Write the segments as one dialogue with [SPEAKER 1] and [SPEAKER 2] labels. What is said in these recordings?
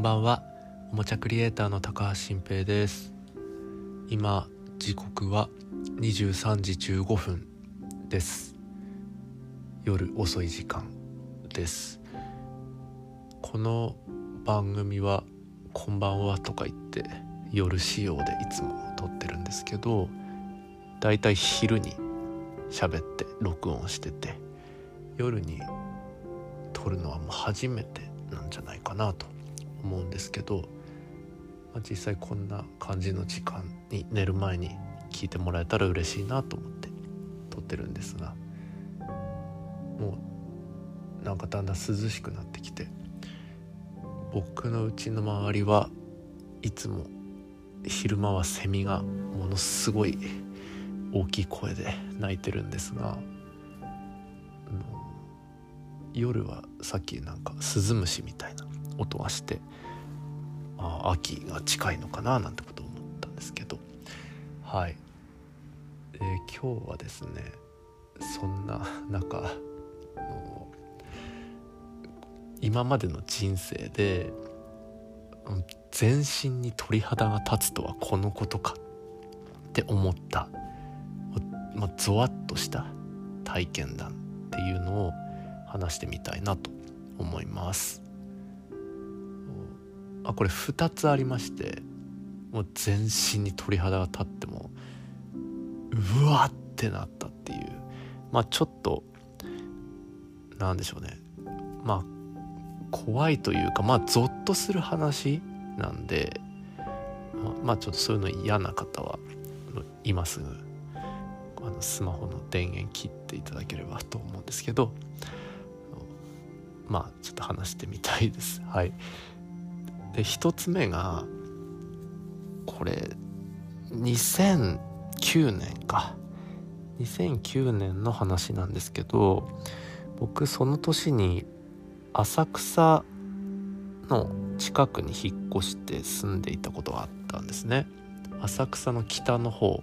[SPEAKER 1] んばんは。おもちゃクリエイターの高橋新平です。今時刻は23時15分です。夜遅い時間です。この番組は「こんばんは」とか言って夜仕様でいつも撮ってるんですけどだいたい昼に喋って録音してて夜に撮るのはもう初めてなんじゃないかなと思うんですけど、まあ、実際こんな感じの時間に寝る前に聞いてもらえたら嬉しいなと思って撮ってるんですがもうなんかだんだん涼しくなってきて僕のうちの周りはいつも昼間はセミがものすごい大きい声で鳴いてるんですが夜はさっきなんかスズムシみたいな音がしてあ秋が近いのかななんてことを思ったんですけど。はい。で今日はですねそんな中今までの人生で全身に鳥肌が立つとはこのことかって思ったまあ、ゾワッとした体験談っていうのを話してみたいなと思います。あこれ2つありましてもう全身に鳥肌が立ってもうわってなったっていう。まあちょっとなんでしょうね。まあ怖いというかまあゾッとする話なんでまあちょっとそういうの嫌な方は今す。ぐあのスマホの電源切っていただければと思うんですけどまあちょっと話してみたいです。はい、で1つ目がこれ2009年か。2009年の話なんですけど僕その年に浅草の近くに引っ越して住んでいたことがあったんですね。浅草の北の方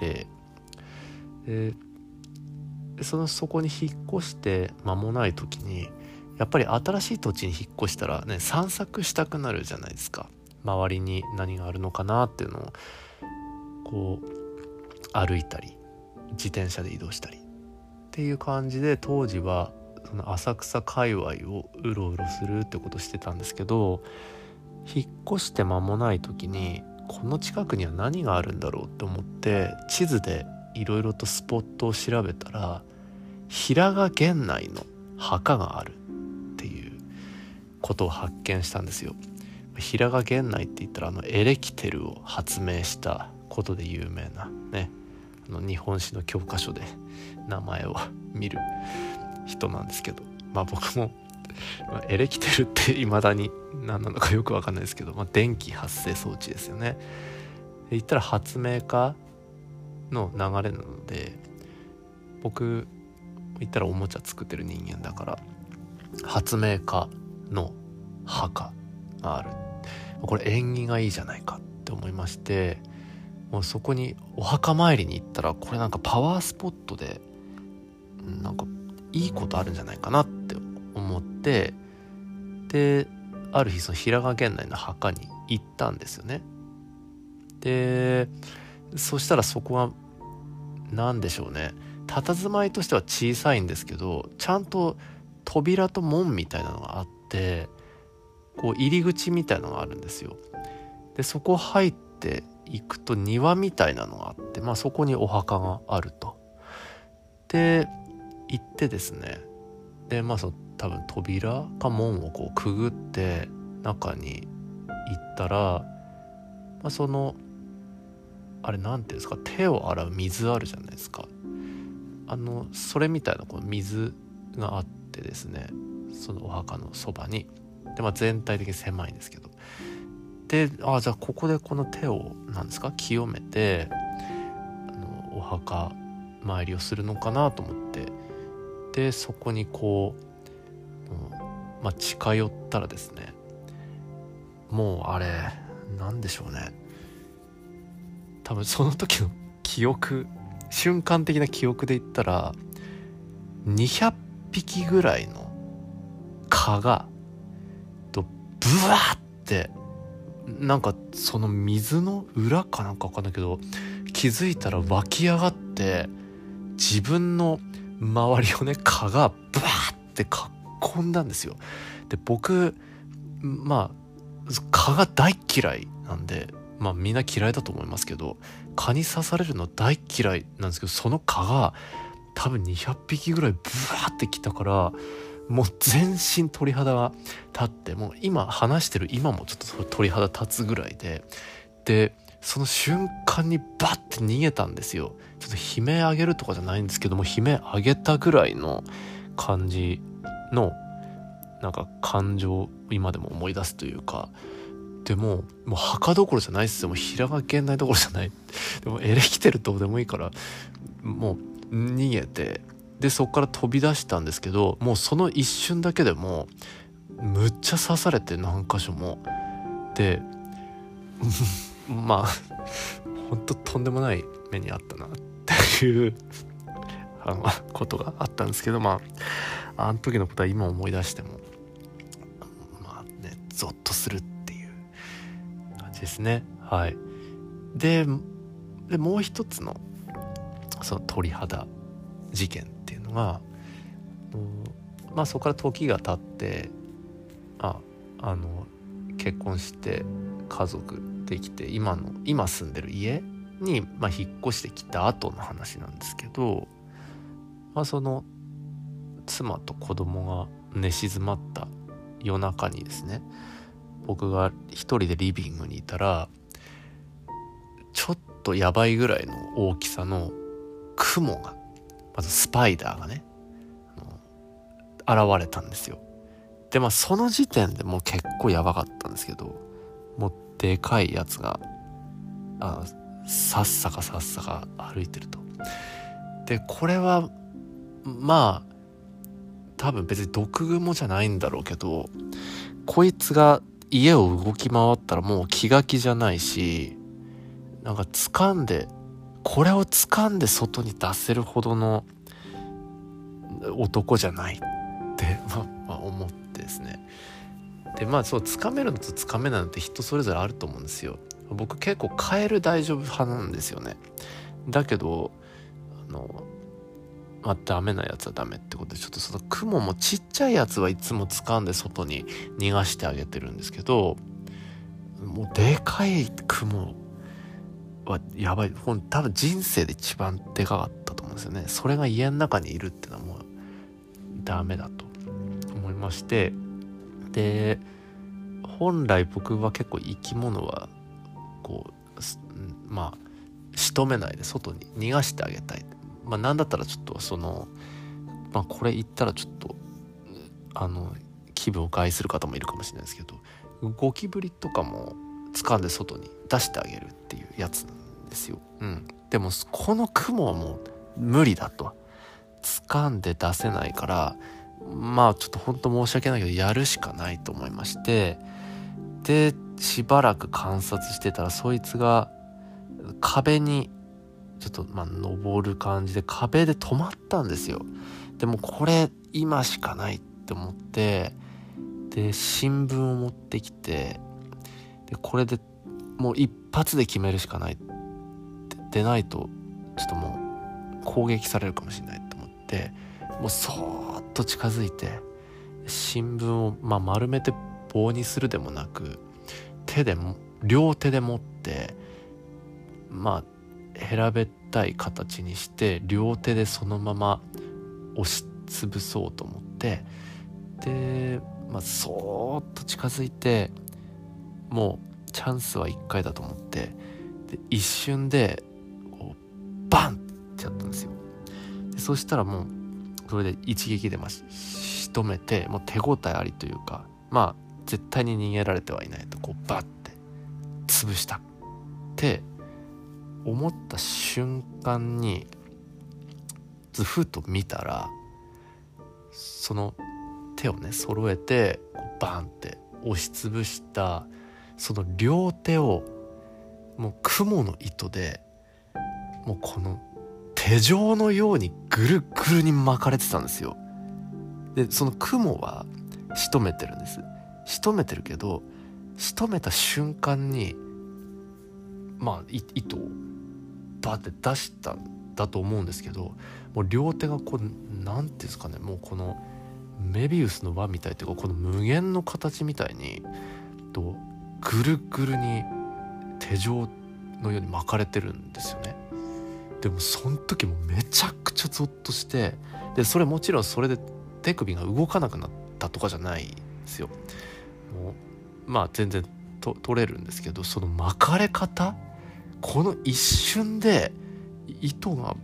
[SPEAKER 1] で。でそのそこに引っ越して間もない時にやっぱり新しい土地に引っ越したらね散策したくなるじゃないですか。周りに何があるのかなっていうのをこう歩いたり自転車で移動したり。っていう感じで当時はその浅草界隈をうろうろするってことしてたんですけど引っ越して間もない時にこの近くには何があるんだろうって思って地図でいろいろとスポットを調べたら平賀源内の墓がある。ことを発見したんですよ。平賀源内って言ったらあのエレキテルを発明したことで有名なねあの日本史の教科書で名前を見る人なんですけどまあ僕もエレキテルって未だに何なのかよく分かんないですけど、まあ、電気発生装置ですよね。言ったら発明家の流れなので僕言ったらおもちゃ作ってる人間だから発明家の墓がある。これ縁起がいいじゃないかって思いましてもうそこにお墓参りに行ったらこれなんかパワースポットでなんかいいことあるんじゃないかなって思ってである日その平賀源内の墓に行ったんですよね。でそしたらそこは何でしょうね。佇まいとしては小さいんですけどちゃんと扉と門みたいなのがあってこう入り口みたいのがあるんですよ。でそこ入っていくと庭みたいなのがあって、まあ、そこにお墓があると。で行ってですねでまあその多分扉か門をこうくぐって中に行ったら、まあ、そのあれ何ていうんですか手を洗う水あるじゃないですかあのそれみたいなこの水があってですねそのお墓のそばに。で、まあ、全体的に狭いんですけど。であじゃあここでこの手を何ですか清めてあのお墓参りをするのかなと思って。でそこにこう、まあ、近寄ったらですねもうあれ何でしょうね。多分その時の記憶瞬間的な記憶で言ったら200匹ぐらいの蚊がブワッてなんかその水の裏かなんかわかんないけど気づいたら湧き上がって自分の周りをね蚊がブワーって囲んだんですよ。で僕まあ蚊が大嫌いなんでまあみんな嫌いだと思いますけど蚊に刺されるの大嫌いなんですけどその蚊が多分200匹ぐらいブワーってきたからもう全身鳥肌が立ってもう今話してる今もちょっと鳥肌立つぐらいででその瞬間にバッて逃げたんですよ。ちょっと悲鳴上げるとかじゃないんですけども悲鳴上げたぐらいの感じのなんか感情を今でも思い出すというかでももう墓どころじゃないっすよ。もう平賀源内どころじゃない。でもエレキテルどうでもいいからもう逃げてでそこから飛び出したんですけどもうその一瞬だけでもむっちゃ刺されて何箇所も。でまあほんととんでもない目にあったなっていうあのことがあったんですけどまああの時のことは今思い出してもまあねゾッとするっていう感じですね。はい。ででもう一つのその鳥肌事件が、うんまあそこから時が経ってああの結婚して家族できて今の今住んでる家に、まあ、引っ越してきた後の話なんですけど、まあ、その妻と子供が寝静まった夜中にですね僕が一人でリビングにいたらちょっとやばいぐらいの大きさの雲がまずスパイダーがね現れたんですよ。でまあその時点でもう結構やばかったんですけどもうでかいやつがあさっさかさっさか歩いてると。でこれはまあ多分別に毒蜘蛛じゃないんだろうけどこいつが家を動き回ったらもう気が気じゃないしなんか掴んでこれを掴んで外に出せるほどの男じゃないって、まあ、まあ思ってですね。でまあそう掴めるのと掴めないのって人それぞれあると思うんですよ。僕結構カエル大丈夫派なんですよね。だけどあのまあダメなやつはダメってことでちょっとその雲もちっちゃいやつはいつも掴んで外に逃がしてあげてるんですけどもうでかい雲はやばい。多分人生で一番でかかったと思うんですよね。それが家の中にいるっていうのはもうダメだと思いまして。で本来僕は結構生き物はこうまあ仕留めないで外に逃がしてあげたい。まあ何だったらちょっとそのまあこれ言ったらちょっとあの気分を害する方もいるかもしれないですけどゴキブリとかも掴んで外に出してあげるっていうやつなですよ。うん、でもこの雲はもう無理だと。掴んで出せないからまあちょっと本当申し訳ないけどやるしかないと思いましてでしばらく観察してたらそいつが壁にちょっとまあ登る感じで壁で止まったんですよでもこれ今しかないって思ってで新聞を持ってきてでこれでもう一発で決めるしかないでないとちょっともう攻撃されるかもしれないと思ってもうそーっと近づいて新聞を、まあ、丸めて棒にするでもなく手でも両手で持ってまあ平べったい形にして両手でそのまま押しつぶそうと思ってで、まあ、そーっと近づいてもうチャンスは1回だと思ってで一瞬でバンってやったんですよ。でそしたらもうそれで一撃でまあ仕留めてもう手応えありというかまあ絶対に逃げられてはいないとこうバッて潰したって思った瞬間にふと見たらその手をね揃えてバンって押しつぶしたその両手をもう雲の糸でもうこの手錠のようにぐるぐるに巻かれてたんですよでその雲は仕留めてるんです仕留めてるけど仕留めた瞬間にまあ糸をバッて出したんだと思うんですけどもう両手がこう何ていうんですかねもうこのメビウスの輪みたいというかこの無限の形みたいにとぐるぐるに手錠のように巻かれてるんですよね。でもその時もめちゃくちゃゾッとしてでそれもちろんそれで手首が動かなくなったとかじゃないですよ。もうまあ全然と取れるんですけどその巻かれ方この一瞬で糸が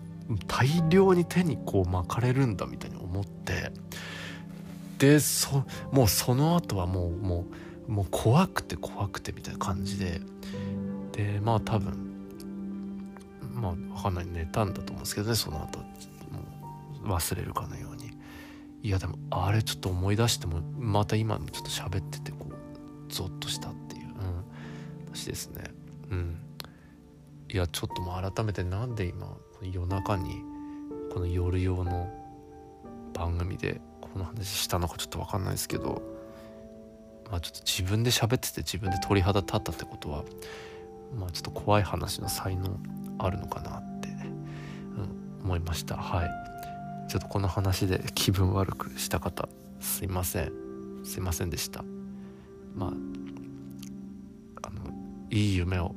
[SPEAKER 1] 大量に手にこう巻かれるんだみたいに思ってでそもうその後はもうもうもう怖くて怖くてみたいな感じででまあ多分まあ分かんない寝たんだと思うんですけどねその後。もう忘れるかのように。いやでもあれちょっと思い出してもまた今のちょっと喋っててこうゾッとしたっていう、うん、私ですね。うん。いやちょっともう改めてなんで今夜中にこの夜用の番組でこの話したのかちょっと分かんないですけどまあちょっと自分で喋ってて自分で鳥肌立ったってことはまあちょっと怖い話の才能あるのかなって、うん、思いました。はい。ちょっとこの話で気分悪くした方すいません。すいませんでした。まああのいい夢を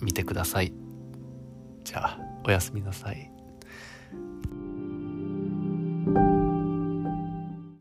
[SPEAKER 1] 見てください。じゃあおやすみなさい。